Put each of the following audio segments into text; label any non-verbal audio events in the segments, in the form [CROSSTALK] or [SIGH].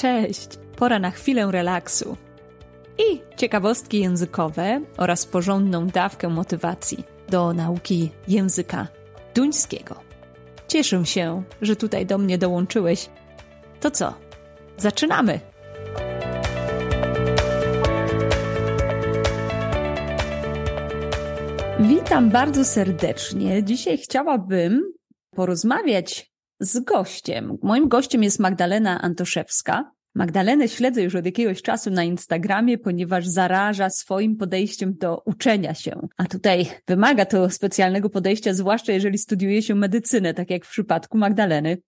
Cześć! Pora na chwilę relaksu. I ciekawostki językowe oraz porządną dawkę motywacji do nauki języka duńskiego. Cieszę się, że tutaj do mnie dołączyłeś. To co? Zaczynamy! Witam bardzo serdecznie. Dzisiaj chciałabym porozmawiać z gościem. Moim gościem jest Magdalena Antoszewska. Magdalenę śledzę już od jakiegoś czasu na Instagramie, ponieważ zaraża swoim podejściem do uczenia się. A tutaj wymaga to specjalnego podejścia, zwłaszcza jeżeli studiuje się medycynę, tak jak w przypadku Magdaleny.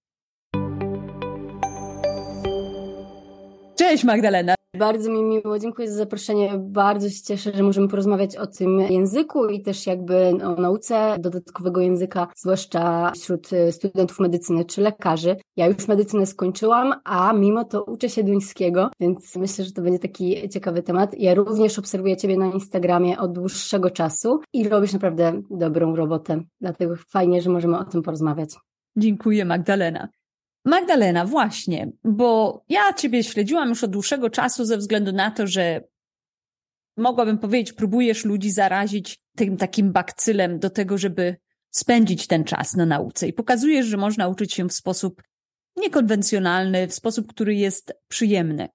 Cześć Magdalena. Bardzo mi miło, dziękuję za zaproszenie. Bardzo się cieszę, że możemy porozmawiać o tym języku i też jakby o nauce dodatkowego języka, zwłaszcza wśród y, studentów medycyny czy lekarzy. Ja już medycynę skończyłam, a mimo to uczę się duńskiego, więc myślę, że to będzie taki ciekawy temat. Ja również obserwuję Ciebie na Instagramie od dłuższego czasu i robisz naprawdę dobrą robotę. Dlatego fajnie, że możemy o tym porozmawiać. Dziękuję Magdalena. Magdalena, właśnie, bo ja Ciebie śledziłam już od dłuższego czasu ze względu na to, że mogłabym powiedzieć, próbujesz ludzi zarazić tym takim bakcylem do tego, żeby spędzić ten czas na nauce i pokazujesz, że można uczyć się w sposób niekonwencjonalny, w sposób, który jest przyjemny.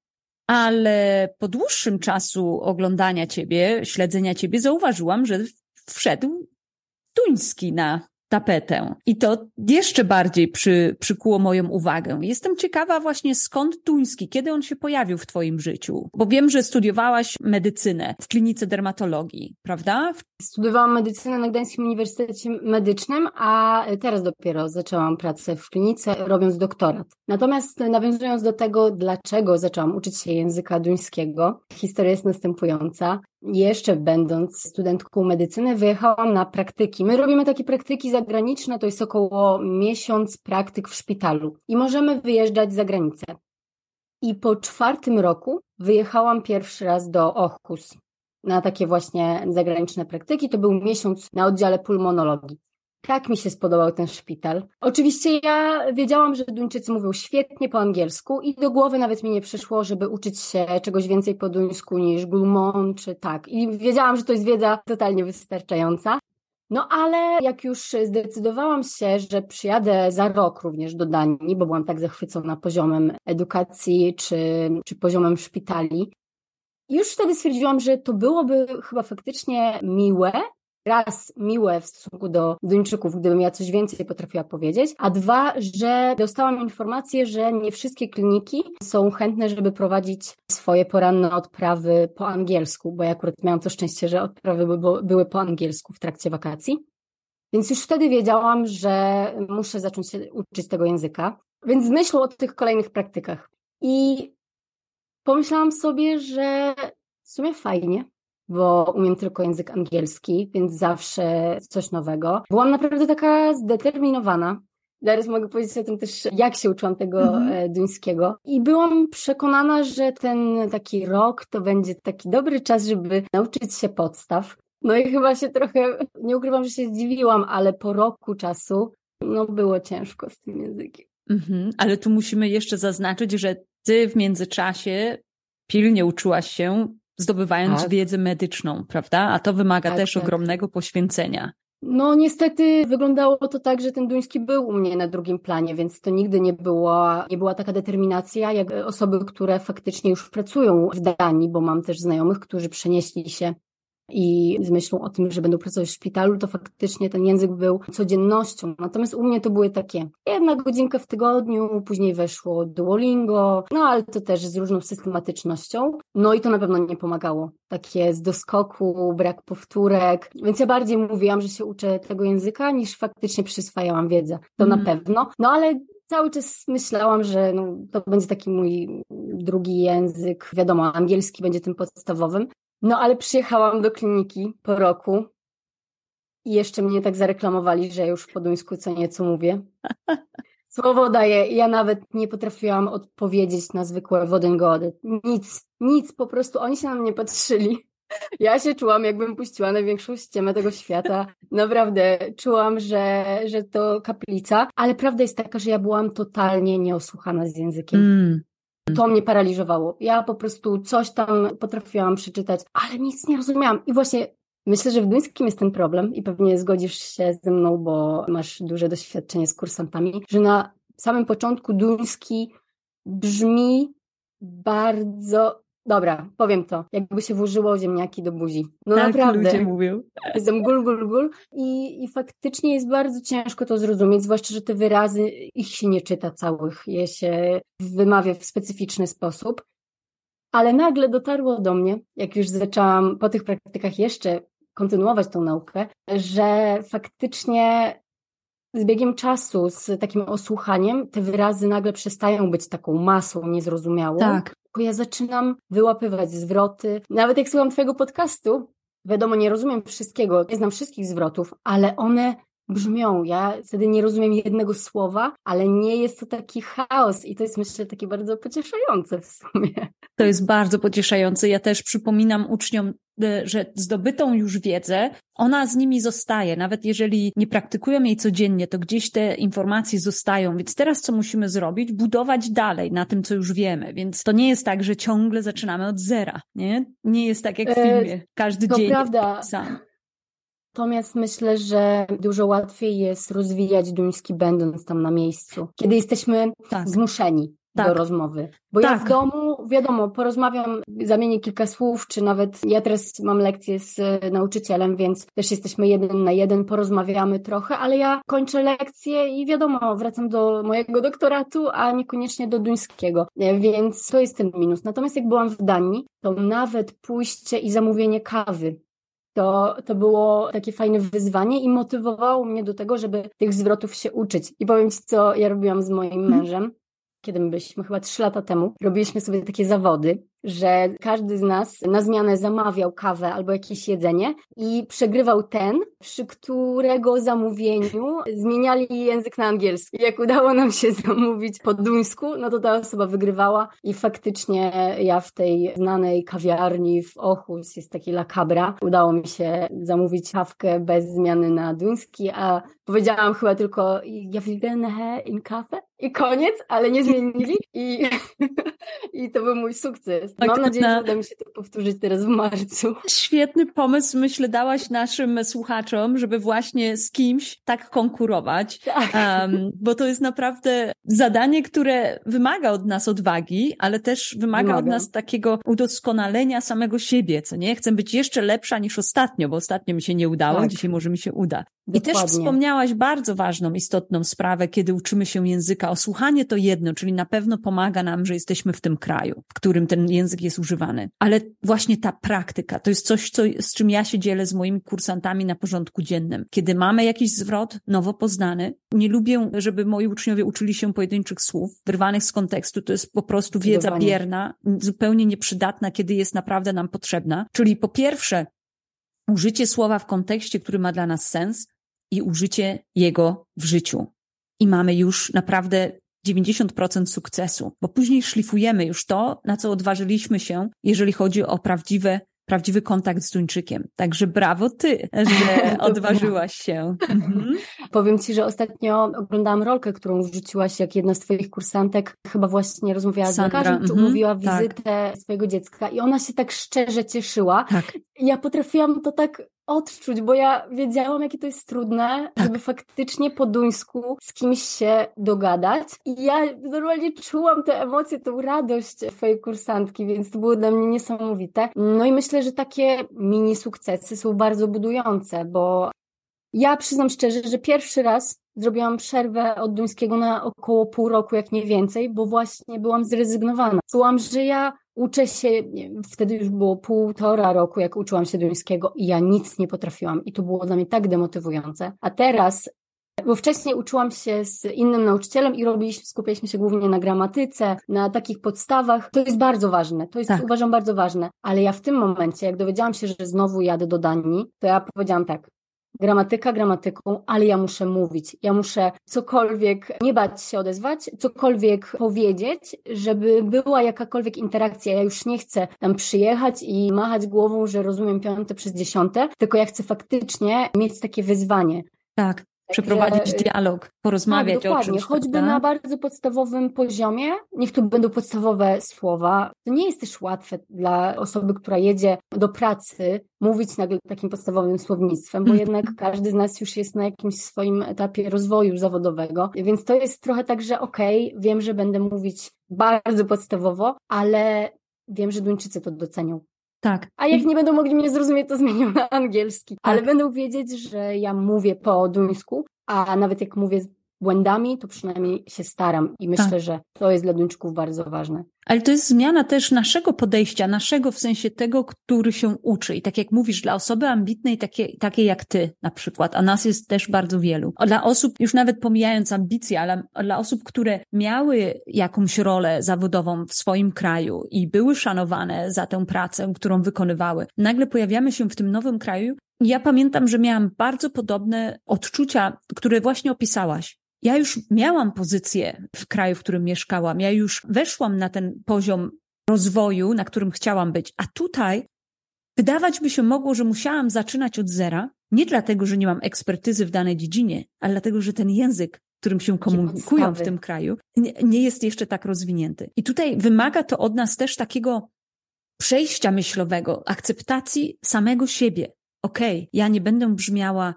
Ale po dłuższym czasu oglądania Ciebie, śledzenia Ciebie, zauważyłam, że wszedł duński na tapetę. I to jeszcze bardziej przy, przykuło moją uwagę. Jestem ciekawa właśnie skąd duński, kiedy on się pojawił w Twoim życiu? Bo wiem, że studiowałaś medycynę w klinice dermatologii, prawda? Studiowałam medycynę na Gdańskim Uniwersytecie Medycznym, a teraz dopiero zaczęłam pracę w klinice, robiąc doktorat. Natomiast nawiązując do tego, dlaczego zaczęłam uczyć się języka duńskiego, historia jest następująca jeszcze będąc studentką medycyny, wyjechałam na praktyki. My robimy takie praktyki zagraniczne, to jest około miesiąc praktyk w szpitalu i możemy wyjeżdżać za granicę. I po czwartym roku wyjechałam pierwszy raz do Ochus na takie właśnie zagraniczne praktyki. To był miesiąc na oddziale pulmonologii. Tak mi się spodobał ten szpital. Oczywiście ja wiedziałam, że Duńczycy mówią świetnie po angielsku i do głowy nawet mi nie przyszło, żeby uczyć się czegoś więcej po duńsku niż Glumon czy tak. I wiedziałam, że to jest wiedza totalnie wystarczająca. No ale jak już zdecydowałam się, że przyjadę za rok również do Danii, bo byłam tak zachwycona poziomem edukacji czy, czy poziomem szpitali, już wtedy stwierdziłam, że to byłoby chyba faktycznie miłe, raz miłe w stosunku do Duńczyków, gdybym ja coś więcej potrafiła powiedzieć, a dwa, że dostałam informację, że nie wszystkie kliniki są chętne, żeby prowadzić swoje poranne odprawy po angielsku, bo ja akurat miałam to szczęście, że odprawy były po angielsku w trakcie wakacji. Więc już wtedy wiedziałam, że muszę zacząć się uczyć tego języka. Więc z myślą o tych kolejnych praktykach. I pomyślałam sobie, że w sumie fajnie, bo umiem tylko język angielski, więc zawsze coś nowego. Byłam naprawdę taka zdeterminowana. Zaraz mogę powiedzieć o tym też, jak się uczyłam tego mhm. duńskiego. I byłam przekonana, że ten taki rok to będzie taki dobry czas, żeby nauczyć się podstaw. No i chyba się trochę, nie ukrywam, że się zdziwiłam, ale po roku czasu, no było ciężko z tym językiem. Mhm. Ale tu musimy jeszcze zaznaczyć, że ty w międzyczasie pilnie uczyłaś się zdobywając tak. wiedzę medyczną, prawda? A to wymaga tak, też tak. ogromnego poświęcenia. No niestety wyglądało to tak, że ten duński był u mnie na drugim planie, więc to nigdy nie była, nie była taka determinacja jak osoby, które faktycznie już pracują w Danii, bo mam też znajomych, którzy przenieśli się i z myślą o tym, że będą pracować w szpitalu, to faktycznie ten język był codziennością. Natomiast u mnie to były takie jedna godzinka w tygodniu, później weszło Duolingo, no ale to też z różną systematycznością. No i to na pewno nie pomagało. Takie z doskoku, brak powtórek. Więc ja bardziej mówiłam, że się uczę tego języka, niż faktycznie przyswajałam wiedzę. To mm. na pewno. No ale cały czas myślałam, że no, to będzie taki mój drugi język. Wiadomo, angielski będzie tym podstawowym. No ale przyjechałam do kliniki po roku i jeszcze mnie tak zareklamowali, że już po duńsku co nieco mówię. [LAUGHS] Słowo daję, ja nawet nie potrafiłam odpowiedzieć na zwykłe wodengody. Nic, nic, po prostu oni się na mnie patrzyli. [LAUGHS] Ja się czułam, jakbym puściła największą ściemę tego świata. [LAUGHS] Naprawdę czułam, że, że to kaplica, ale prawda jest taka, że ja byłam totalnie nieosłuchana z językiem. Mm. To mnie paraliżowało. Ja po prostu coś tam potrafiłam przeczytać, ale nic nie rozumiałam. I właśnie myślę, że w duńskim jest ten problem i pewnie zgodzisz się ze mną, bo masz duże doświadczenie z kursantami, że na samym początku duński brzmi bardzo Dobra, powiem to. Jakby się włożyło ziemniaki do buzi. No tak naprawdę. ludzie mówią. [LAUGHS] Jestem gul, gul, gul. I, I faktycznie jest bardzo ciężko to zrozumieć, zwłaszcza, że te wyrazy, ich się nie czyta całych, je się wymawia w specyficzny sposób. Ale nagle dotarło do mnie, jak już zaczęłam po tych praktykach jeszcze kontynuować tą naukę, że faktycznie z biegiem czasu, z takim osłuchaniem, te wyrazy nagle przestają być taką masą niezrozumiałą. Tak. Bo ja zaczynam wyłapywać zwroty. Nawet jak słucham Twojego podcastu, wiadomo, nie rozumiem wszystkiego, nie znam wszystkich zwrotów, ale one brzmią. Ja wtedy nie rozumiem jednego słowa, ale nie jest to taki chaos i to jest myślę takie bardzo pocieszające w sumie. To jest bardzo pocieszające. Ja też przypominam uczniom, y, że zdobytą już wiedzę, ona z nimi zostaje. Nawet jeżeli nie praktykują jej codziennie, to gdzieś te informacje zostają. Więc teraz co musimy zrobić? Budować dalej na tym, co już wiemy. Więc to nie jest tak, że ciągle zaczynamy od zera. Nie, nie jest tak jak w e, filmie. Każdy to dzień prawda. sam. Natomiast myślę, że dużo łatwiej jest rozwijać duński będąc tam na miejscu, kiedy jesteśmy tak. zmuszeni tak. do rozmowy. Bo tak. ja w domu, wiadomo, porozmawiam, zamienię kilka słów, czy nawet ja teraz mam lekcję z e, nauczycielem, więc też jesteśmy jeden na jeden, porozmawiamy trochę, ale ja kończę lekcję i wiadomo, wracam do mojego doktoratu, a niekoniecznie do duńskiego, e, więc to jest ten minus. Natomiast jak byłam w Danii, to nawet pójście i zamówienie kawy to, to było takie fajne wyzwanie i motywowało mnie do tego, żeby tych zwrotów się uczyć. I powiem Ci, co ja robiłam z moim mhm. mężem kiedy my byliśmy chyba trzy lata temu, robiliśmy sobie takie zawody, że każdy z nas na zmianę zamawiał kawę albo jakieś jedzenie i przegrywał ten, przy którego zamówieniu zmieniali język na angielski. Jak udało nam się [LAUGHS] zamówić po duńsku, no to ta osoba wygrywała i faktycznie ja w tej znanej kawiarni w Ochus, jest taki La Cabra, udało mi się zamówić kawkę bez zmiany na duński, a powiedziałam chyba tylko ja will in kafe i koniec, ale nie zmienili i, [LAUGHS] i to był mój sukces. Tak, Mam nadzieję, że uda mi się to powtórzyć teraz w marcu. [LAUGHS] Świetny pomysł, myślę, dałaś naszym słuchaczom, żeby właśnie z kimś tak konkurować, tak. Um, bo to jest naprawdę zadanie, które wymaga od nas odwagi, ale też wymaga, wymaga od nas takiego udoskonalenia samego siebie, co nie? Chcę być jeszcze lepsza niż ostatnio, bo ostatnio mi się nie udało, tak. dzisiaj może mi się uda. Dokładnie. I też wspomniałaś bardzo ważną, istotną sprawę, kiedy uczymy się języka. Osłuchanie to jedno, czyli na pewno pomaga nam, że jesteśmy w tym kraju, w którym ten język jest używany. Ale właśnie ta praktyka to jest coś, co, z czym ja się dzielę z moimi kursantami na porządku dziennym. Kiedy mamy jakiś zwrot nowo poznany, nie lubię, żeby moi uczniowie uczyli się pojedynczych słów, wyrwanych z kontekstu. To jest po prostu wiedza bierna, zupełnie nieprzydatna, kiedy jest naprawdę nam potrzebna. Czyli po pierwsze, użycie słowa w kontekście, który ma dla nas sens, i użycie jego w życiu. I mamy już naprawdę 90% sukcesu, bo później szlifujemy już to, na co odważyliśmy się, jeżeli chodzi o prawdziwe prawdziwy kontakt z Duńczykiem. Także brawo ty, że [LAUGHS] odważyłaś się. Mhm. Powiem ci, że ostatnio oglądałam rolkę, którą wrzuciłaś, jak jedna z twoich kursantek chyba właśnie rozmawiała Sandra. z lekarzem, czy mhm. umówiła tak. wizytę tak. swojego dziecka i ona się tak szczerze cieszyła. Tak. Ja potrafiłam to tak odczuć, bo ja wiedziałam, jakie to jest trudne, tak. żeby faktycznie po duńsku z kimś się dogadać. I ja normalnie czułam te emocje, tą radość twojej kursantki, więc to było dla mnie niesamowite. No i myślę, że takie mini sukcesy są bardzo budujące, bo ja przyznam szczerze, że pierwszy raz zrobiłam przerwę od duńskiego na około pół roku, jak nie więcej, bo właśnie byłam zrezygnowana. Czułam, że ja uczę się, wiem, wtedy już było półtora roku, jak uczyłam się duńskiego i ja nic nie potrafiłam i to było dla mnie tak demotywujące. A teraz bo wcześniej uczyłam się z innym nauczycielem i robiliśmy, skupialiśmy się głównie na gramatyce, na takich podstawach. To jest bardzo ważne, to jest tak. uważam bardzo ważne. Ale ja w tym momencie, jak dowiedziałam się, że znowu jadę do Danii, to ja powiedziałam tak, gramatyka gramatyką, ale ja muszę mówić. Ja muszę cokolwiek, nie bać się odezwać, cokolwiek powiedzieć, żeby była jakakolwiek interakcja. Ja już nie chcę tam przyjechać i machać głową, że rozumiem piąte przez dziesiąte, tylko ja chcę faktycznie mieć takie wyzwanie. Tak. Przeprowadzić dialog, porozmawiać tak, o czymś. Choćby prawda? na bardzo podstawowym poziomie, niech tu będą podstawowe słowa. To nie jest też łatwe dla osoby, która jedzie do pracy, mówić nagle takim podstawowym słownictwem, bo mhm. jednak każdy z nas już jest na jakimś swoim etapie rozwoju zawodowego, więc to jest trochę tak, że okej, okay, wiem, że będę mówić bardzo podstawowo, ale wiem, że Duńczycy to docenią. Tak. A jak nie będą mogli mnie zrozumieć, to zmienią na angielski. Tak. Ale będą wiedzieć, że ja mówię po duńsku, a nawet jak mówię błędami, to przynajmniej się staram i myślę, tak. że to jest dla Duńczyków bardzo ważne. Ale to jest zmiana też naszego podejścia, naszego w sensie tego, który się uczy. I tak jak mówisz, dla osoby ambitnej, takiej takie jak ty na przykład, a nas jest też bardzo wielu. Dla osób, już nawet pomijając ambicje, ale dla osób, które miały jakąś rolę zawodową w swoim kraju i były szanowane za tę pracę, którą wykonywały, nagle pojawiamy się w tym nowym kraju. Ja pamiętam, że miałam bardzo podobne odczucia, które właśnie opisałaś. Ja już miałam pozycję w kraju, w którym mieszkałam. Ja już weszłam na ten poziom rozwoju, na którym chciałam być. A tutaj wydawać by się mogło, że musiałam zaczynać od zera, nie dlatego, że nie mam ekspertyzy w danej dziedzinie, ale dlatego, że ten język, którym się komunikują w tym kraju, nie, nie jest jeszcze tak rozwinięty. I tutaj wymaga to od nas też takiego przejścia myślowego, akceptacji samego siebie. Okej, okay, ja nie będę brzmiała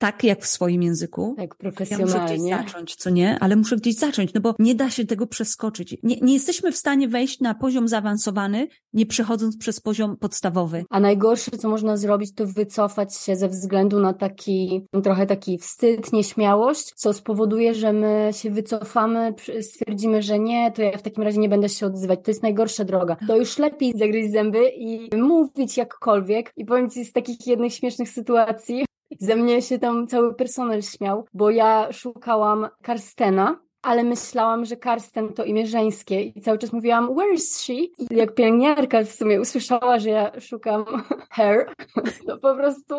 tak jak w swoim języku. Tak, profesjonalnie. Ja muszę gdzieś zacząć, co nie? Ale muszę gdzieś zacząć, no bo nie da się tego przeskoczyć. Nie, nie jesteśmy w stanie wejść na poziom zaawansowany, nie przechodząc przez poziom podstawowy. A najgorsze, co można zrobić, to wycofać się ze względu na taki, trochę taki wstyd, nieśmiałość, co spowoduje, że my się wycofamy, stwierdzimy, że nie, to ja w takim razie nie będę się odzywać. To jest najgorsza droga. To już lepiej zagryźć zęby i mówić jakkolwiek. I powiem Ci z takich jednych śmiesznych sytuacji, ze mnie się tam cały personel śmiał, bo ja szukałam Karstena, ale myślałam, że Karsten to imię żeńskie i cały czas mówiłam, where is she? I jak pielęgniarka w sumie usłyszała, że ja szukam [LAUGHS] her, [LAUGHS] to po prostu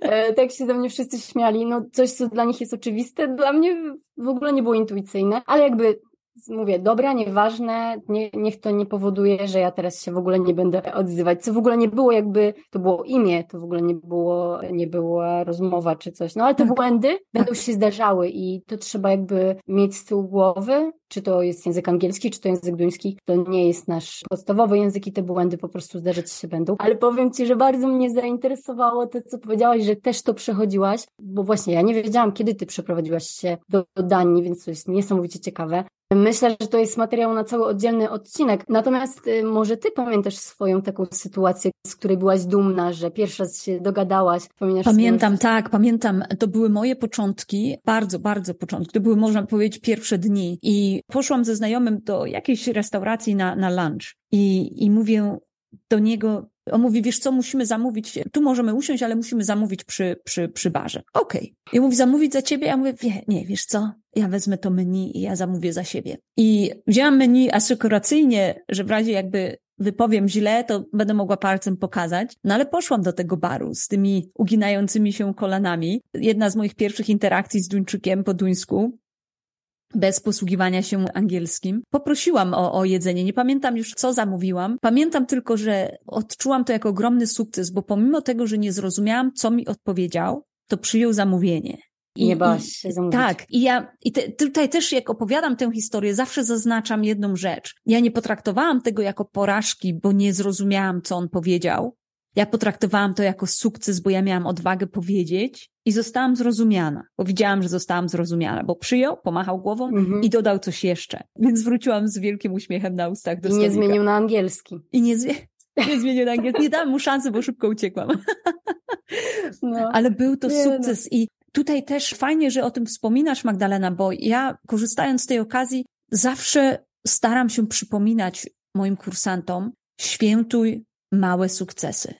e, tak się ze mnie wszyscy śmiali. No coś, co dla nich jest oczywiste, dla mnie w ogóle nie było intuicyjne, ale jakby mówię, dobra, nieważne, nie, niech to nie powoduje, że ja teraz się w ogóle nie będę odzywać, co w ogóle nie było jakby, to było imię, to w ogóle nie było, nie była rozmowa czy coś, no ale te tak. błędy będą się zdarzały i to trzeba jakby mieć z tyłu głowy, czy to jest język angielski, czy to język duński, to nie jest nasz podstawowy język i te błędy po prostu zdarzać się będą. Ale powiem Ci, że bardzo mnie zainteresowało to, co powiedziałaś, że też to przechodziłaś, bo właśnie ja nie wiedziałam, kiedy Ty przeprowadziłaś się do, do Danii, więc to jest niesamowicie ciekawe. Myślę, że to jest materiał na cały oddzielny odcinek. Natomiast y, może ty pamiętasz swoją taką sytuację, z której byłaś dumna, że pierwszy raz się dogadałaś. Pamiętasz pamiętam, tak, pamiętam. To były moje początki, bardzo, bardzo początki. To były, można powiedzieć, pierwsze dni. I poszłam ze znajomym do jakiejś restauracji na, na lunch. I, I mówię do niego, on mówi, wiesz co, musimy zamówić, tu możemy usiąść, ale musimy zamówić przy, przy, przy barze. Okej. Okay. I mówi, zamówić za ciebie? Ja mówię, wie, nie, wiesz co, ja wezmę to menu i ja zamówię za siebie. I wzięłam menu asykuracyjnie, że w razie jakby wypowiem źle, to będę mogła palcem pokazać. No ale poszłam do tego baru z tymi uginającymi się kolanami. Jedna z moich pierwszych interakcji z Duńczykiem po duńsku bez posługiwania się angielskim. Poprosiłam o, o jedzenie. Nie pamiętam już, co zamówiłam. Pamiętam tylko, że odczułam to jako ogromny sukces, bo pomimo tego, że nie zrozumiałam, co mi odpowiedział, to przyjął zamówienie. I, nie bałaś się zamówić. Tak. I ja i te, tutaj też, jak opowiadam tę historię, zawsze zaznaczam jedną rzecz. Ja nie potraktowałam tego jako porażki, bo nie zrozumiałam, co on powiedział. Ja potraktowałam to jako sukces, bo ja miałam odwagę powiedzieć i zostałam zrozumiana, bo widziałam, że zostałam zrozumiana, bo przyjął, pomachał głową mhm. i dodał coś jeszcze. Więc wróciłam z wielkim uśmiechem na ustach do I nie zmienił na angielski. I nie, [LAUGHS] nie zmienił na angielski. Nie dałam mu szansy, bo szybko uciekłam. [LAUGHS] No. Ale był to nie, no. sukces no. i tutaj też fajnie, że o tym wspominasz, Magdalena, bo ja korzystając z tej okazji zawsze staram się przypominać moim kursantom, świętuj małe sukcesy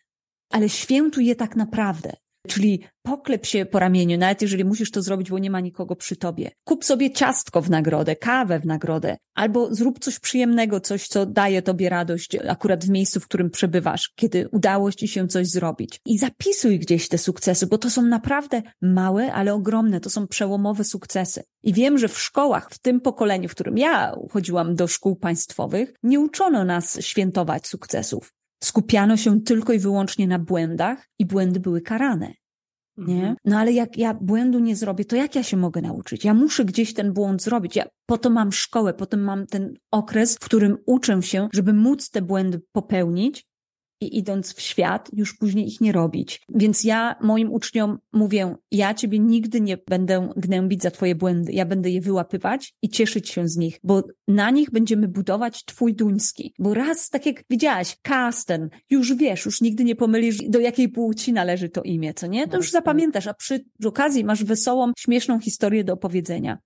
ale świętuj je tak naprawdę. Czyli poklep się po ramieniu, nawet jeżeli musisz to zrobić, bo nie ma nikogo przy tobie. Kup sobie ciastko w nagrodę, kawę w nagrodę, albo zrób coś przyjemnego, coś, co daje tobie radość akurat w miejscu, w którym przebywasz, kiedy udało ci się coś zrobić. I zapisuj gdzieś te sukcesy, bo to są naprawdę małe, ale ogromne, to są przełomowe sukcesy. I wiem, że w szkołach, w tym pokoleniu, w którym ja chodziłam do szkół państwowych, nie uczono nas świętować sukcesów skupiano się tylko i wyłącznie na błędach i błędy były karane. Nie? Mhm. No ale jak ja błędu nie zrobię, to jak ja się mogę nauczyć? Ja muszę gdzieś ten błąd zrobić. Ja po to mam szkołę, po to mam ten okres, w którym uczę się, żeby móc te błędy popełnić i idąc w świat, już później ich nie robić. Więc ja moim uczniom mówię, ja ciebie nigdy nie będę gnębić za twoje błędy. Ja będę je wyłapywać i cieszyć się z nich, bo na nich będziemy budować twój duński. Bo raz, tak jak widziałaś, Karsten, już wiesz, już nigdy nie pomylisz, do jakiej płci należy to imię, co nie? To już zapamiętasz, a przy okazji masz wesołą, śmieszną historię do opowiedzenia.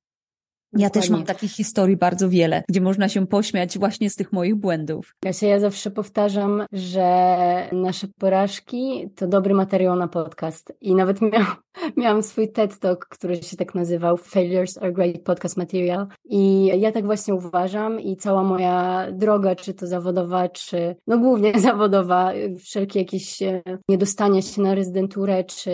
Ja też mam Dokładnie. takich historii bardzo wiele, gdzie można się pośmiać właśnie z tych moich błędów. Kasia, ja zawsze powtarzam, że nasze porażki to dobry materiał na podcast. I nawet miał, [LAUGHS] miałam swój TED Talk, który się tak nazywał Failures are great podcast material. I ja tak właśnie uważam i cała moja droga, czy to zawodowa, czy no głównie [LAUGHS] zawodowa, wszelkie jakieś niedostania się na rezydenturę, czy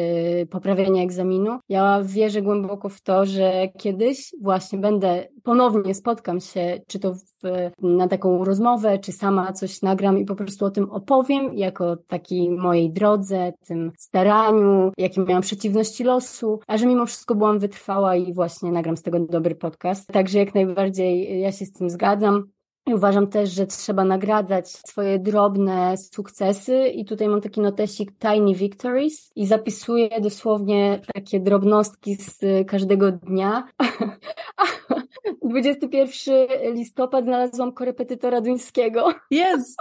poprawianie egzaminu. Ja wierzę głęboko w to, że kiedyś właśnie będę, ponownie spotkam się, czy to w, na taką rozmowę, czy sama coś nagram i po prostu o tym opowiem, jako takiej mojej drodze, tym staraniu, jakie miałam przeciwności losu, a że mimo wszystko byłam wytrwała i właśnie nagram z tego dobry podcast. Także jak najbardziej ja się z tym zgadzam. Uważam też, że trzeba nagradzać swoje drobne sukcesy i tutaj mam taki notesik Tiny Victories i zapisuję dosłownie takie drobnostki z każdego dnia. [LAUGHS] 21 listopad znalazłam korepetytora duńskiego Jest!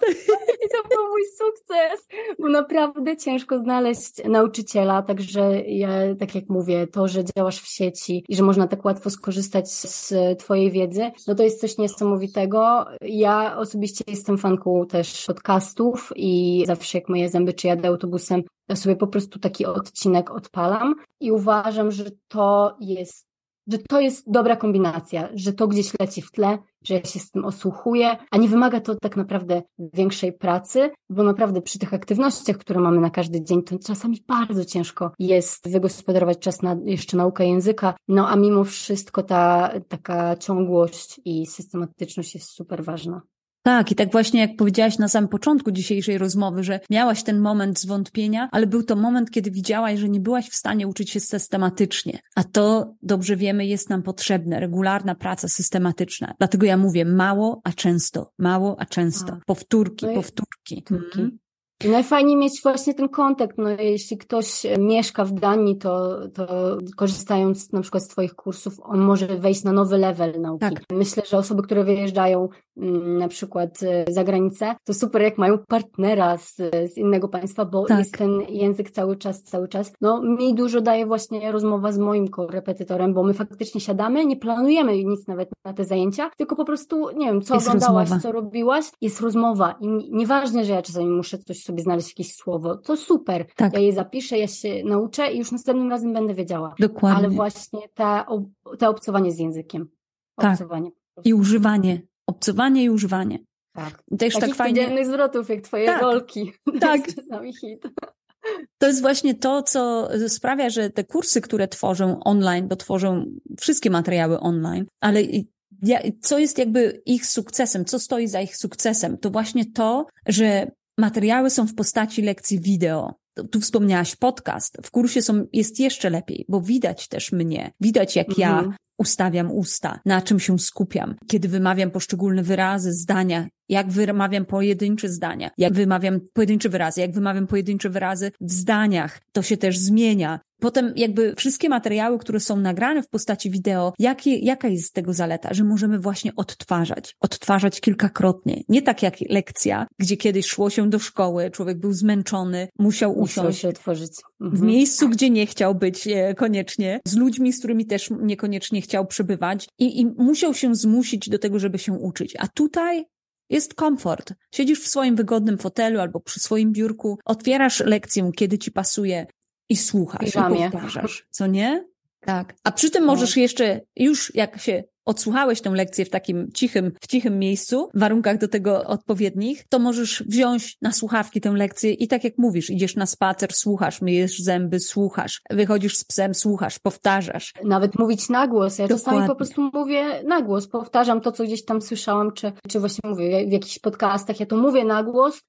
i to był mój sukces, bo naprawdę ciężko znaleźć nauczyciela, także ja, tak jak mówię, to, że działasz w sieci i że można tak łatwo skorzystać z twojej wiedzy, no to jest coś niesamowitego. Ja osobiście jestem fanką też podcastów i zawsze jak moje zęby czy jadę autobusem, to sobie po prostu taki odcinek odpalam i uważam, że to jest że to jest dobra kombinacja, że to gdzieś leci w tle, że ja się z tym osłuchuję, a nie wymaga to tak naprawdę większej pracy, bo naprawdę przy tych aktywnościach, które mamy na każdy dzień, to czasami bardzo ciężko jest wygospodarować czas na jeszcze naukę języka, no a mimo wszystko ta taka ciągłość i systematyczność jest super ważna. Tak, i tak właśnie jak powiedziałaś na samym początku dzisiejszej rozmowy, że miałaś ten moment zwątpienia, ale był to moment, kiedy widziałaś, że nie byłaś w stanie uczyć się systematycznie. A to, dobrze wiemy, jest nam potrzebne, regularna praca systematyczna. Dlatego ja mówię mało, a często, mało, a często. Tak. Powtórki, powtórki. Powtórki. Mhm. I najfajniej mieć właśnie ten kontakt. No, jeśli ktoś mieszka w Danii, to, to korzystając na przykład z Twoich kursów, on może wejść na nowy level nauki. Tak. Myślę, że osoby, które wyjeżdżają mm, na przykład e, za granicę, to super jak mają partnera z, z innego państwa, bo Tak. jest ten język cały czas, cały czas. No mi dużo daje właśnie rozmowa z moim korepetytorem, bo my faktycznie siadamy, nie planujemy nic nawet na te zajęcia, tylko po prostu, nie wiem, co Jest oglądałaś, rozmowa. co robiłaś, jest rozmowa i ni- nieważne, że ja czasami muszę coś sobie znaleźć, jakieś słowo, to super. Tak. Ja je zapiszę, ja się nauczę i już następnym razem będę wiedziała. Dokładnie. Ale właśnie ta, te obcowanie z językiem. Tak. Obcowanie. I używanie. Obcowanie i używanie. Tak. Też tak fajnie. zwrotów, jak twoje Tak. rolki. [LAUGHS] To Tak. jest czasami hit. To jest właśnie to, co sprawia, że te kursy, które tworzę online, bo tworzę wszystkie materiały online, ale co jest jakby ich sukcesem, co stoi za ich sukcesem, to właśnie to, że materiały są w postaci lekcji wideo. Tu wspomniałaś podcast. W kursie są, jest jeszcze lepiej, bo widać też mnie. Widać, jak ja Mhm. Ustawiam usta, na czym się skupiam, kiedy wymawiam poszczególne wyrazy, zdania, jak wymawiam pojedyncze zdania, jak wymawiam pojedyncze wyrazy, jak wymawiam pojedyncze wyrazy w zdaniach. To się też zmienia. Potem jakby wszystkie materiały, które są nagrane w postaci wideo, jakie, jaka jest tego zaleta, że możemy właśnie odtwarzać, odtwarzać kilkakrotnie. Nie tak jak lekcja, gdzie kiedyś szło się do szkoły, człowiek był zmęczony, musiał Musiał usiąść się otworzyć. w Mhm. miejscu, gdzie nie chciał być e, koniecznie, z ludźmi, z którymi też niekoniecznie chciał przebywać i, i musiał się zmusić do tego, żeby się uczyć. A tutaj jest komfort. Siedzisz w swoim wygodnym fotelu albo przy swoim biurku, otwierasz lekcję, kiedy ci pasuje i słuchasz, i powtarzasz, co nie? Tak. A przy tym możesz jeszcze, już jak się odsłuchałeś tę lekcję w takim cichym, w cichym miejscu, w warunkach do tego odpowiednich, to możesz wziąć na słuchawki tę lekcję i tak jak mówisz, idziesz na spacer, słuchasz, myjesz zęby, słuchasz, wychodzisz z psem, słuchasz, powtarzasz. Nawet mówić na głos. Ja czasami Dokładnie. po prostu mówię na głos, powtarzam to, co gdzieś tam słyszałam, czy, czy właśnie mówię w jakichś podcastach, ja to mówię na głos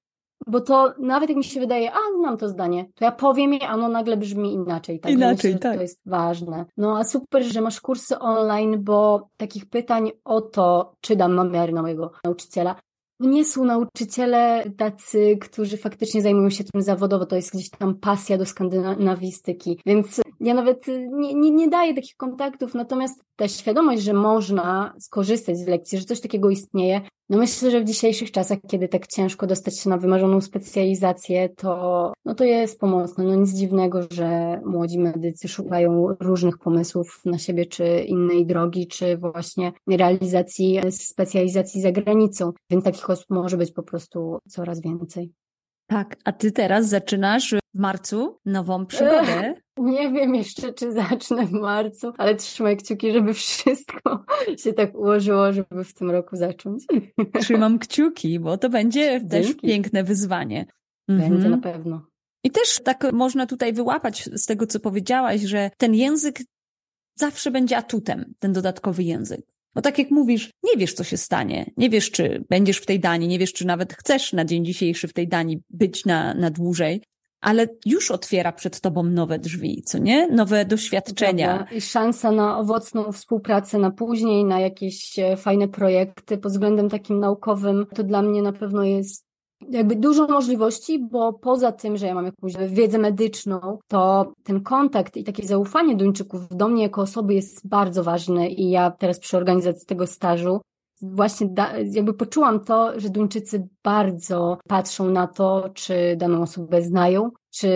bo to nawet jak mi się wydaje, a znam to zdanie, to ja powiem je, a ono nagle brzmi inaczej. Tak? Inaczej, myślę, tak. To jest ważne. No a super, że masz kursy online, bo takich pytań o to, czy dam namiary na mojego nauczyciela, nie są nauczyciele tacy, którzy faktycznie zajmują się tym zawodowo, to jest gdzieś tam pasja do skandynawistyki, więc ja nawet nie, nie, nie daję takich kontaktów, natomiast ta świadomość, że można skorzystać z lekcji, że coś takiego istnieje, no myślę, że w dzisiejszych czasach, kiedy tak ciężko dostać się na wymarzoną specjalizację, to, no to jest pomocne. No nic dziwnego, że młodzi medycy szukają różnych pomysłów na siebie, czy innej drogi, czy właśnie realizacji specjalizacji za granicą. Więc takich osób może być po prostu coraz więcej. Tak, a ty teraz zaczynasz w marcu nową przygodę. Nie wiem jeszcze, czy zacznę w marcu, ale trzymaj kciuki, żeby wszystko [LAUGHS] się tak ułożyło, żeby w tym roku zacząć. [LAUGHS] Trzymam kciuki, bo to będzie Dzięki. też piękne wyzwanie. Będzie Mhm. na pewno. I też tak można tutaj wyłapać z tego, co powiedziałaś, że ten język zawsze będzie atutem, ten dodatkowy język. Bo tak jak mówisz, nie wiesz, co się stanie. Nie wiesz, czy będziesz w tej Danii, nie wiesz, czy nawet chcesz na dzień dzisiejszy w tej Danii być na, na dłużej, ale już otwiera przed tobą nowe drzwi, co nie? Nowe doświadczenia. Prawda? I szansa na owocną współpracę na później, na jakieś e, fajne projekty pod względem takim naukowym, to dla mnie na pewno jest jakby dużo możliwości, bo poza tym, że ja mam jakąś wiedzę medyczną, to ten kontakt i takie zaufanie Duńczyków do mnie jako osoby jest bardzo ważne i ja teraz przy organizacji tego stażu właśnie da, jakby poczułam to, że Duńczycy bardzo patrzą na to, czy daną osobę znają, czy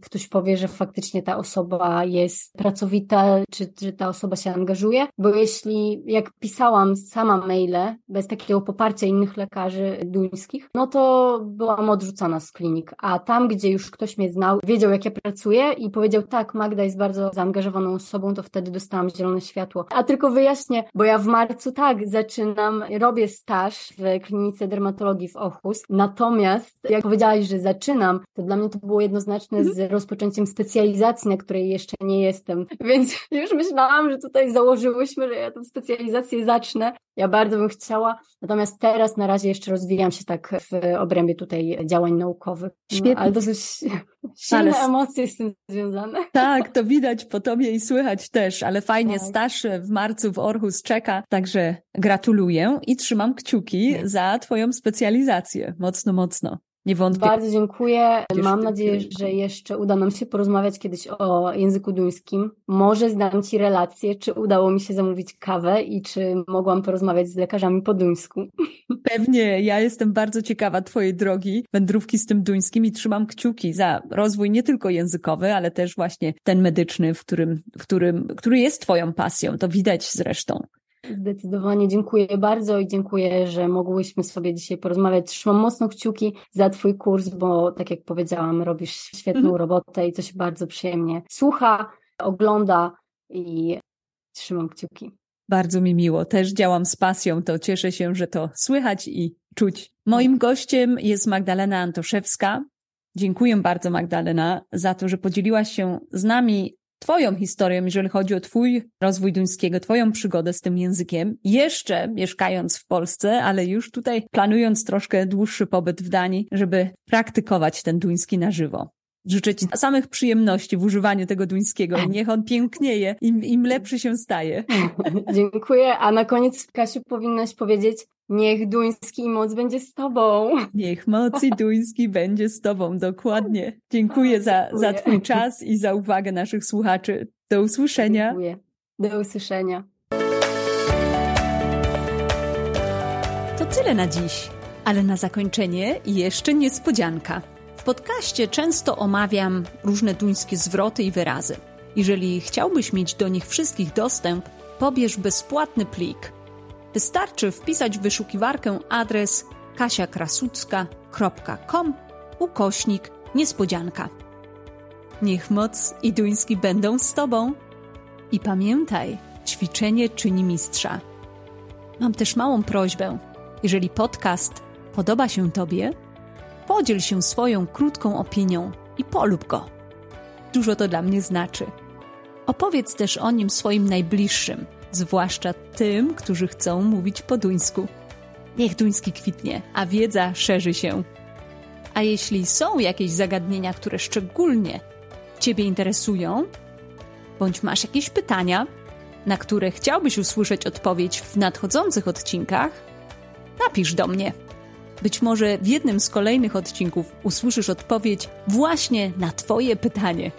ktoś powie, że faktycznie ta osoba jest pracowita, czy że ta osoba się angażuje, bo jeśli jak pisałam sama maile bez takiego poparcia innych lekarzy duńskich, no to byłam odrzucana z klinik, a tam, gdzie już ktoś mnie znał, wiedział jak ja pracuję i powiedział tak, Magda jest bardzo zaangażowaną osobą, to wtedy dostałam zielone światło. A tylko wyjaśnię, bo ja w marcu tak zaczynam, robię staż w klinice dermatologii w Ochus, natomiast jak powiedziałaś, że zaczynam, to dla mnie to było jednoznaczne z rozpoczęciem specjalizacji, na której jeszcze nie jestem. Więc [LAUGHS] już myślałam, że tutaj założyłyśmy, że ja tę specjalizację zacznę. Ja bardzo bym chciała, natomiast teraz na razie jeszcze rozwijam się tak w obrębie tutaj działań naukowych. No, Świetnie. ale dosyć [LAUGHS] silne Ale- emocje z tym związane. Tak, to widać po tobie i słychać też, ale fajnie, Tak. staż w marcu w Orhus czeka, także gratuluję i trzymam kciuki za twoją specjalizację. Mocno, mocno. Nie wątpię. Bardzo dziękuję. W Mam nadzieję, kierunku. że jeszcze uda nam się porozmawiać kiedyś o języku duńskim. Może zdam Ci relację, czy udało mi się zamówić kawę i czy mogłam porozmawiać z lekarzami po duńsku. [LAUGHS] Pewnie, ja jestem bardzo ciekawa twojej drogi, wędrówki z tym duńskim i trzymam kciuki za rozwój nie tylko językowy, ale też właśnie ten medyczny, w którym, w którym, który jest twoją pasją. To widać zresztą. Zdecydowanie dziękuję bardzo i dziękuję, że mogłyśmy sobie dzisiaj porozmawiać. Trzymam mocno kciuki za Twój kurs, bo tak jak powiedziałam, robisz świetną Mhm. robotę i to się bardzo przyjemnie słucha, ogląda i trzymam kciuki. Bardzo mi miło. Też działam z pasją, to cieszę się, że to słychać i czuć. Moim gościem jest Magdalena Antoszewska. Dziękuję bardzo, Magdalena, za to, że podzieliłaś się z nami Twoją historią, jeżeli chodzi o Twój rozwój duńskiego, Twoją przygodę z tym językiem. Jeszcze mieszkając w Polsce, ale już tutaj planując troszkę dłuższy pobyt w Danii, żeby praktykować ten duński na żywo. Życzę Ci samych przyjemności w używaniu tego duńskiego niech on pięknieje, im, im lepszy się staje. [LAUGHS] Dziękuję. A na koniec, Kasiu, powinnaś powiedzieć, niech duński moc będzie z Tobą. Niech moc i duński będzie z Tobą, dokładnie. Dziękuję za, za Dziękuję. Twój czas i za uwagę naszych słuchaczy. Do usłyszenia. Dziękuję. Do usłyszenia. To tyle na dziś, ale na zakończenie jeszcze niespodzianka. W podcaście często omawiam różne duńskie zwroty i wyrazy. Jeżeli chciałbyś mieć do nich wszystkich dostęp, pobierz bezpłatny plik. Wystarczy wpisać w wyszukiwarkę adres kasiakrasucka.com ukośnik niespodzianka. Niech moc i duński będą z Tobą. I pamiętaj, ćwiczenie czyni mistrza. Mam też małą prośbę. Jeżeli podcast podoba się Tobie, podziel się swoją krótką opinią i polub go. Dużo to dla mnie znaczy. Opowiedz też o nim swoim najbliższym, zwłaszcza tym, którzy chcą mówić po duńsku. Niech duński kwitnie, a wiedza szerzy się. A jeśli są jakieś zagadnienia, które szczególnie Ciebie interesują, bądź masz jakieś pytania, na które chciałbyś usłyszeć odpowiedź w nadchodzących odcinkach, napisz do mnie. Być może w jednym z kolejnych odcinków usłyszysz odpowiedź właśnie na Twoje pytanie.